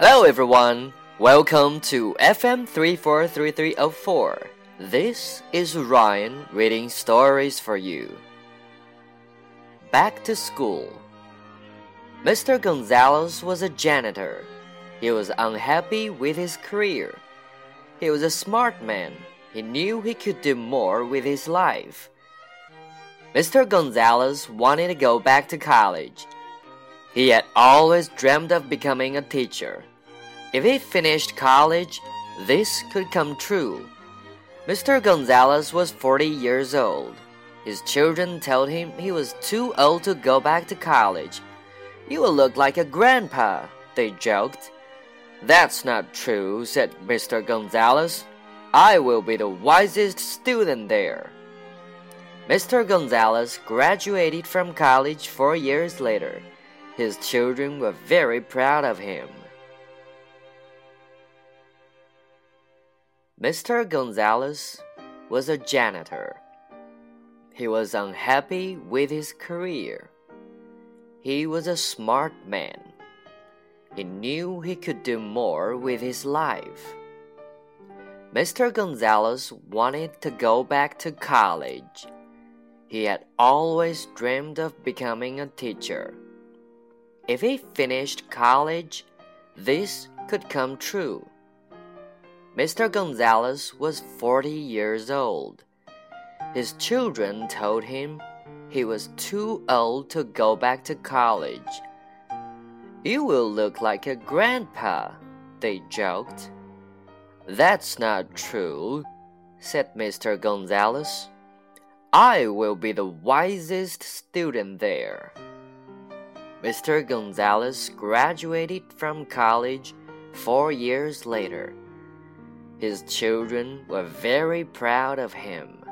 Hello everyone, welcome to FM 343304. This is Ryan reading stories for you. Back to school. Mr. Gonzales was a janitor. He was unhappy with his career. He was a smart man. He knew he could do more with his life. Mr. Gonzales wanted to go back to college. He had always dreamed of becoming a teacher. If he finished college, this could come true. Mr. Gonzales was 40 years old. His children told him he was too old to go back to college. You will look like a grandpa, they joked. That's not true, said Mr. Gonzales. I will be the wisest student there. Mr. Gonzales graduated from college four years later. His children were very proud of him. Mr. Gonzales was a janitor. He was unhappy with his career. He was a smart man. He knew he could do more with his life. Mr. Gonzales wanted to go back to college. He had always dreamed of becoming a teacher. If he finished college, this could come true. Mr. Gonzales was 40 years old. His children told him he was too old to go back to college. You will look like a grandpa, they joked. That's not true, said Mr. Gonzales. I will be the wisest student there. Mr. Gonzales graduated from college four years later. His children were very proud of him.